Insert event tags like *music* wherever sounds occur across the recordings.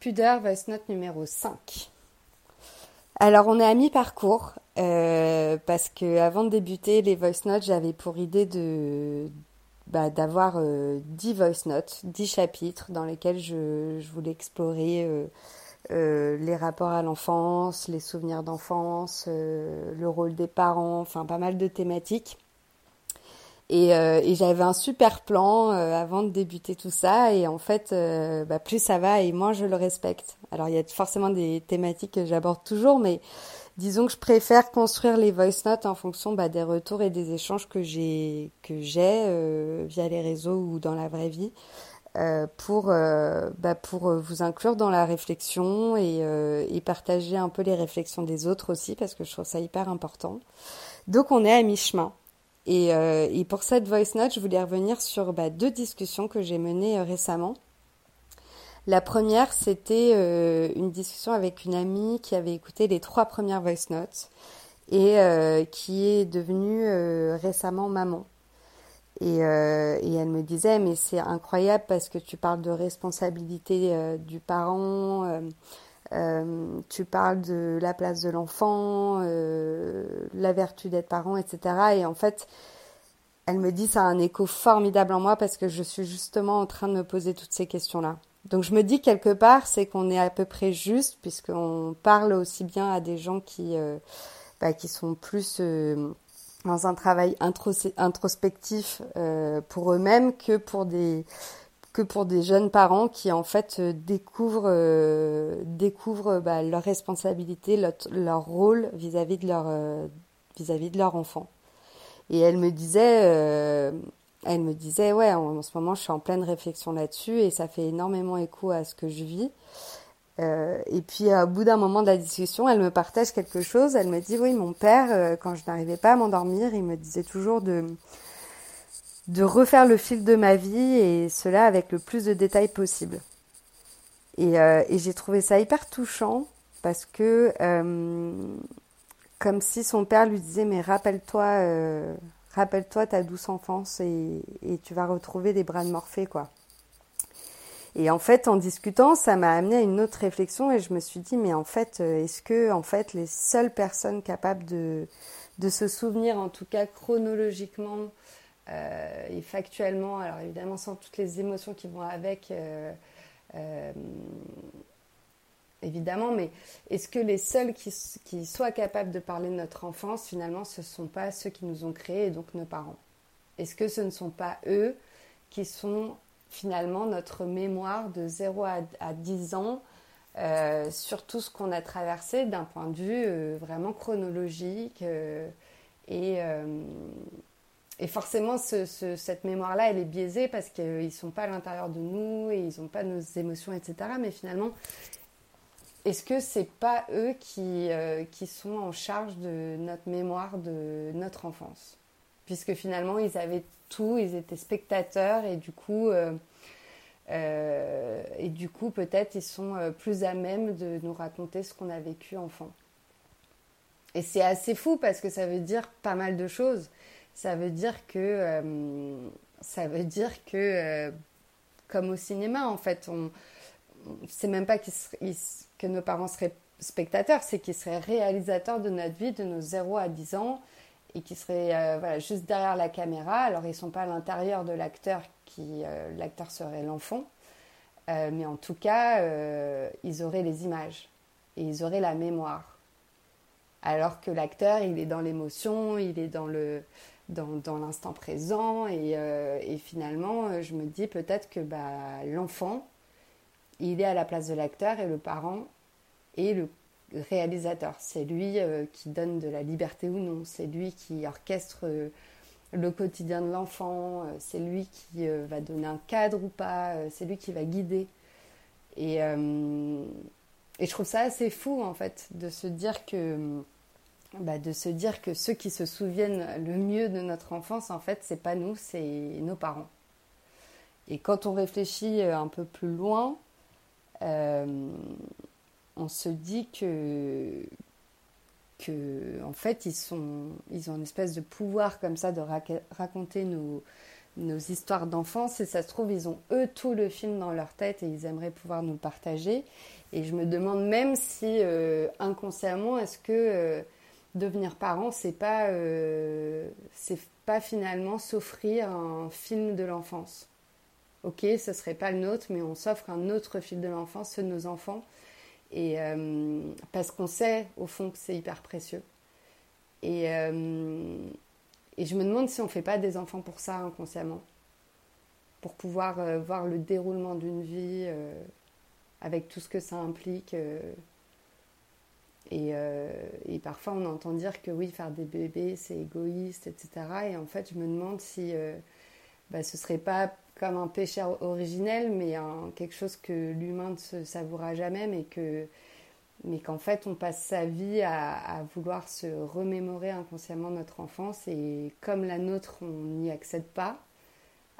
Pudeur, voice note numéro 5. Alors on est à mi-parcours euh, parce que avant de débuter les voice notes, j'avais pour idée de bah, d'avoir euh, 10 voice notes, 10 chapitres dans lesquels je, je voulais explorer euh, euh, les rapports à l'enfance, les souvenirs d'enfance, euh, le rôle des parents, enfin pas mal de thématiques. Et, euh, et j'avais un super plan euh, avant de débuter tout ça. Et en fait, euh, bah, plus ça va et moins je le respecte. Alors il y a forcément des thématiques que j'aborde toujours, mais disons que je préfère construire les voice notes en fonction bah, des retours et des échanges que j'ai que j'ai euh, via les réseaux ou dans la vraie vie. euh, pour, euh, bah, pour vous inclure dans la réflexion et, et partager un peu les réflexions des autres aussi, parce que je trouve ça hyper important. Donc on est à mi-chemin. Et, euh, et pour cette voice note, je voulais revenir sur bah, deux discussions que j'ai menées euh, récemment. La première, c'était euh, une discussion avec une amie qui avait écouté les trois premières voice notes et qui est devenue récemment maman. Et, elle me disait, mais c'est incroyable parce que tu parles de responsabilité du parent, euh, tu parles de la place de l'enfant, euh, la vertu d'être parent, etc. Et en fait, elle me dit, ça a un écho formidable en moi parce que je suis justement en train de me poser toutes ces questions-là. Donc je me dis quelque part, c'est qu'on est à peu près juste puisqu'on parle aussi bien à des gens qui, euh, bah, qui sont plus euh, dans un travail intros- introspectif euh, pour eux-mêmes que pour des que pour des jeunes parents qui en fait euh, découvrent euh, découvrent bah, leur responsabilité, leur, leur rôle vis-à-vis de leur euh, vis-à-vis de leur enfant. Et elle me disait euh, elle me disait ouais en, en ce moment je suis en pleine réflexion là-dessus et ça fait énormément écho à ce que je vis. Et puis, au bout d'un moment de la discussion, elle me partage quelque chose. Elle me dit, oui, mon père, quand je n'arrivais pas à m'endormir, il me disait toujours de, de refaire le fil de ma vie et cela avec le plus de détails possible. Et, euh, j'ai trouvé ça hyper touchant parce que, euh, comme si son père lui disait, mais rappelle-toi, euh, rappelle-toi ta douce enfance et, tu vas retrouver les bras de Morphée, quoi. Et en fait, en discutant, ça m'a amené à une autre réflexion et je me suis dit, mais en fait, est-ce que, en fait, les seules personnes capables de, de se souvenir, en tout cas chronologiquement euh, et factuellement, alors évidemment sans toutes les émotions qui vont avec, euh, euh, évidemment, mais est-ce que les seuls qui, soient capables de parler de notre enfance, finalement, ce ne sont pas ceux qui nous ont créés et donc nos parents? Est-ce que ce ne sont pas eux qui sont finalement notre mémoire de 0 à, à 10 ans sur tout ce qu'on a traversé d'un point de vue vraiment chronologique et, et forcément ce, ce, cette mémoire là elle est biaisée parce qu'ils ne sont pas à l'intérieur de nous et ils n'ont pas nos émotions etc mais finalement est-ce que c'est pas eux qui, euh, qui sont en charge de notre mémoire de notre enfance? Puisque finalement ils avaient tout, ils étaient spectateurs et du coup, euh, euh, et du coup peut-être ils sont euh, plus à même de nous raconter ce qu'on a vécu enfant. Et c'est assez fou parce que ça veut dire pas mal de choses. Ça veut dire que euh, ça veut dire que euh, comme au cinéma en fait, on, c'est même pas seraient, que nos parents seraient spectateurs, c'est qu'ils seraient réalisateurs de notre vie de nos 0 à 10 ans et qui seraient euh, voilà, juste derrière la caméra. Alors, ils ne sont pas à l'intérieur de l'acteur, qui l'acteur serait l'enfant, mais en tout cas, ils auraient les images et ils auraient la mémoire. Alors que l'acteur, il est dans l'émotion, il est dans le dans, l'instant présent et, euh, finalement, je me dis peut-être que bah, l'enfant, il est à la place de l'acteur et le parent est le réalisateur. C'est lui euh, qui donne de la liberté ou non. C'est lui qui orchestre euh, le quotidien de l'enfant. Euh, c'est lui qui va donner un cadre ou pas. c'est lui qui va guider. Et, et, je trouve ça assez fou en fait de se dire que bah, de se dire que ceux qui se souviennent le mieux de notre enfance, en fait, c'est pas nous, c'est nos parents. Et quand on réfléchit un peu plus loin, euh, on se dit que, que en fait, ils, sont, ils ont une espèce de pouvoir comme ça de ra raconter nos, nos histoires d'enfance et ça se trouve, ils ont eux tout le film dans leur tête et ils aimeraient pouvoir nous partager. Et je me demande même si euh, inconsciemment, est-ce que euh, devenir parent, c'est pas, euh, c'est pas finalement s'offrir un film de l'enfance. Ok, ce serait pas le nôtre, mais on s'offre un autre film de l'enfance, ceux de nos enfants. Et parce qu'on sait au fond que c'est hyper précieux. Et, et je me demande si on fait pas des enfants pour ça inconsciemment, pour pouvoir euh, voir le déroulement d'une vie euh, avec tout ce que ça implique. Euh, et, parfois on entend dire que oui, faire des bébés c'est égoïste, etc. Et en fait, je me demande si bah, ce serait pas comme un péché originel, mais quelque chose que l'humain ne se savoura jamais, mais que mais qu'en fait on passe sa vie à, vouloir se remémorer inconsciemment notre enfance et comme la nôtre on n'y accède pas,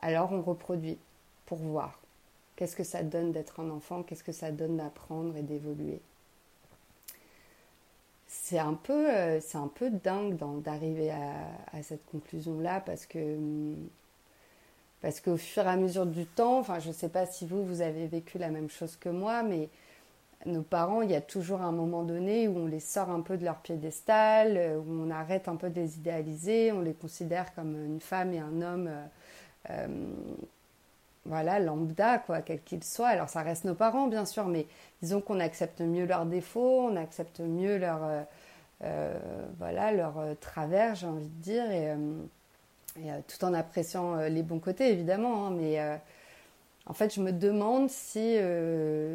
alors on reproduit pour voir qu'est-ce que ça donne d'être un enfant, qu'est-ce que ça donne d'apprendre et d'évoluer? C'est un peu, euh, c'est un peu dingue d'arriver à, cette conclusion-là parce que parce qu'au fur et à mesure du temps, enfin je ne sais pas si vous vous avez vécu la même chose que moi, mais nos parents, il y a toujours un moment donné où on les sort un peu de leur piédestal, euh, où on arrête un peu de les idéaliser, on les considère comme une femme et un homme, euh, voilà, lambda, quoi, quel qu'il soit. Alors ça reste nos parents, bien sûr, mais disons qu'on accepte mieux leurs défauts, on accepte mieux leur, voilà, leur travers, j'ai envie de dire, et, tout en appréciant les bons côtés, évidemment, hein, mais en fait, je me demande si,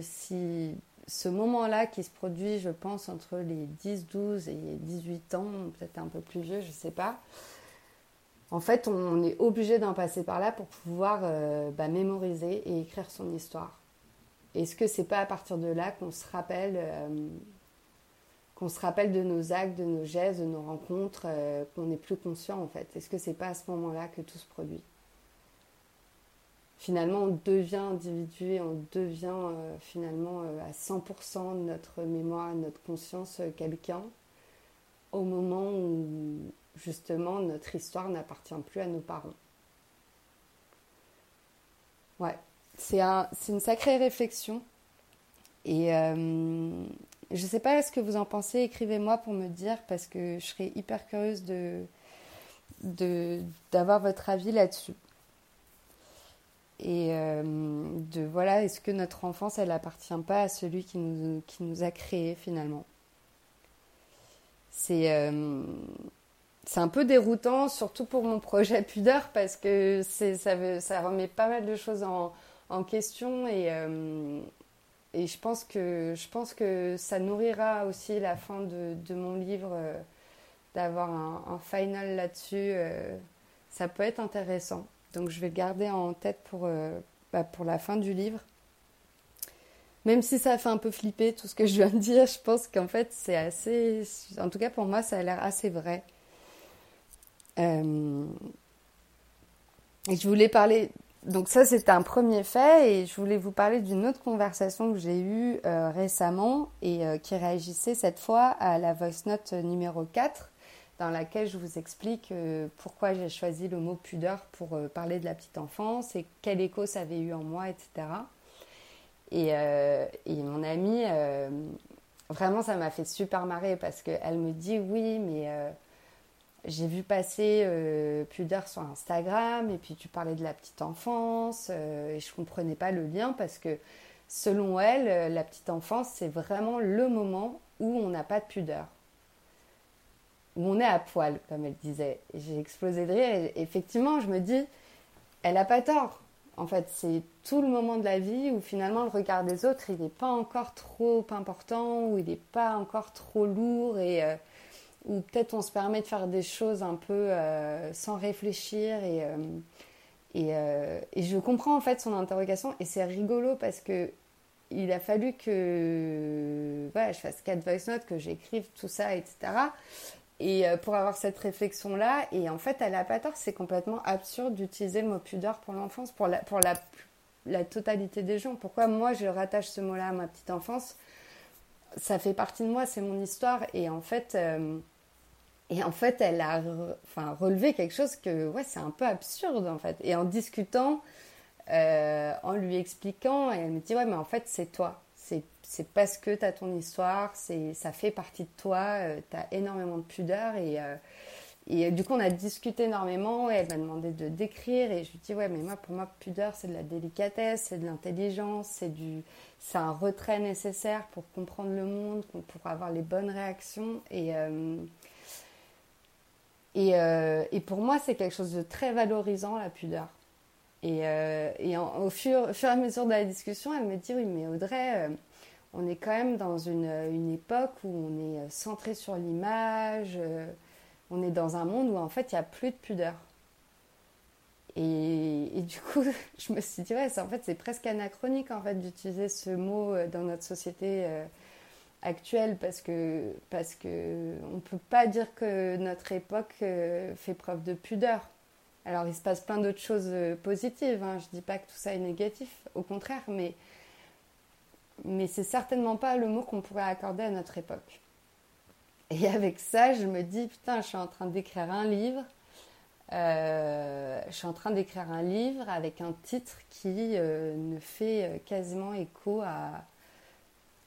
si ce moment-là qui se produit, je pense, entre les 10, 12 et 18 ans, peut-être un peu plus vieux, je ne sais pas. En fait, on est obligé d'en passer par là pour pouvoir euh, bah, mémoriser et écrire son histoire. Est-ce que c'est pas à partir de là qu'on se rappelle, euh, qu'on se rappelle de nos actes, de nos gestes, de nos rencontres, euh, qu'on est plus conscient en fait? Est-ce que c'est pas à ce moment-là que tout se produit? Finalement on devient individu on devient finalement à 100% de notre mémoire, notre conscience quelqu'un. Au moment où justement notre histoire n'appartient plus à nos parents. Ouais, c'est un, une sacrée réflexion. Et je ne sais pas ce que vous en pensez, écrivez-moi pour me dire parce que je serais hyper curieuse de, d'avoir votre avis là-dessus et euh, de voilà, est-ce que notre enfance, elle appartient pas à celui qui nous, qui nous a créés finalement? C'est euh, c'est un peu déroutant, surtout pour mon projet *laughs* Pudeur, parce que ça, remet pas mal de choses en, question et, euh, je, pense que, ça nourrira aussi la fin de, mon livre, d'avoir un, final là-dessus. ça peut être intéressant. Donc je vais le garder en tête pour, euh, bah, pour la fin du livre. Même si ça fait un peu flipper tout ce que je viens de dire, je pense qu'en fait c'est assez... En tout cas pour moi ça a l'air assez vrai. Euh, et je voulais parler... Donc ça c'était un premier fait et je voulais vous parler d'une autre conversation que j'ai eue euh, récemment et qui réagissait cette fois à la voice note numéro 4 dans laquelle je vous explique euh, pourquoi j'ai choisi le mot pudeur pour euh, parler de la petite enfance et quel écho ça avait eu en moi, etc. Euh, et, mon amie, vraiment, ça m'a fait super marrer parce qu'elle me dit oui, mais j'ai vu passer pudeur sur Instagram et puis tu parlais de la petite enfance et je comprenais pas le lien parce que selon elle, la petite enfance, c'est vraiment le moment où on n'a pas de pudeur où on est à poil, comme elle disait. J'ai explosé de rire et effectivement, je me dis, elle n'a pas tort. En fait, c'est tout le moment de la vie où finalement le regard des autres, il n'est pas encore trop important, où il n'est pas encore trop lourd et euh, où peut-être on se permet de faire des choses un peu euh, sans réfléchir et, euh, et, et, je comprends en fait son interrogation et c'est rigolo parce que il a fallu que voilà, je fasse quatre voice notes, que j'écrive tout ça, etc. Et euh, pour avoir cette réflexion-là, et en fait, elle n'a pas tort, c'est complètement absurde d'utiliser le mot pudeur pour l'enfance, pour, la, pour la, la, totalité des gens. Pourquoi moi, je rattache ce mot-là à ma petite enfance? Ça fait partie de moi, c'est mon histoire. Et en fait, euh, Et en fait, elle a enfin, relevé quelque chose que, ouais, c'est un peu absurde, en fait. Et en discutant, euh, en lui expliquant, elle me dit, ouais, mais en fait, c'est toi. C'est parce que tu as ton histoire, ça fait partie de toi, euh, tu as énormément de pudeur. Et, euh, et du coup, on a discuté énormément. Elle m'a demandé de décrire. Et je lui dis, ouais, mais moi, pour moi, pudeur, c'est de la délicatesse, c'est de l'intelligence, c'est c'est un retrait nécessaire pour comprendre le monde, pour avoir les bonnes réactions. Et, euh, et, pour moi, c'est quelque chose de très valorisant, la pudeur. Et, euh, au, fur, et à mesure de la discussion, elle me dit, oui, mais Audrey, euh, on est quand même dans une, époque où on est centré sur l'image, on est dans un monde où en fait, il n'y a plus de pudeur. Et, du coup, *laughs* je me suis dit, ouais, en fait, c'est presque anachronique en fait, d'utiliser ce mot dans notre société actuelle parce que parce que on peut pas dire que notre époque euh, fait preuve de pudeur. Alors il se passe plein d'autres choses euh, positives. Hein. Je dis pas que tout ça est négatif, au contraire, mais mais c'est certainement pas le mot qu'on pourrait accorder à notre époque. Et avec ça, je me dis putain, je suis en train d'écrire un livre. Euh, je suis en train d'écrire un livre avec un titre qui ne fait quasiment écho à,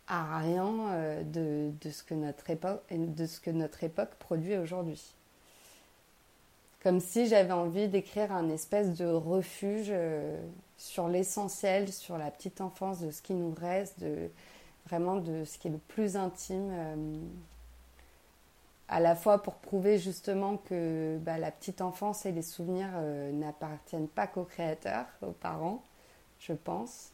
à rien euh, de, de, ce que notre époque, de ce que notre époque produit aujourd'hui. Comme si j'avais envie d'écrire un espèce de refuge euh, sur l'essentiel, sur la petite enfance, de ce qui nous reste, de, vraiment de ce qui est le plus intime. Euh, à la fois pour prouver justement que bah, la petite enfance et les souvenirs n'appartiennent pas qu'aux créateurs, aux parents, je pense,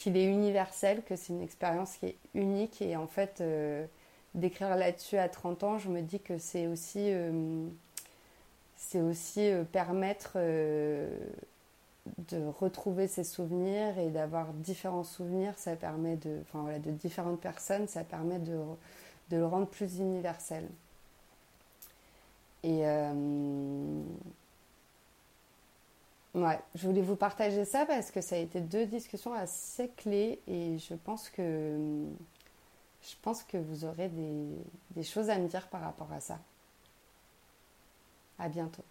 qu'il est universel, que c'est une expérience qui est unique. Et en fait, euh, d'écrire là-dessus à 30 ans, je me dis que c'est aussi, euh, aussi euh, permettre de retrouver ses souvenirs et d'avoir différents souvenirs. Ça permet de, enfin, voilà, de différentes personnes, ça permet de, de le rendre plus universel. Et Ouais, je voulais vous partager ça parce que ça a été deux discussions assez clés et je pense que je pense que vous aurez des, des choses à me dire par rapport à ça. À bientôt.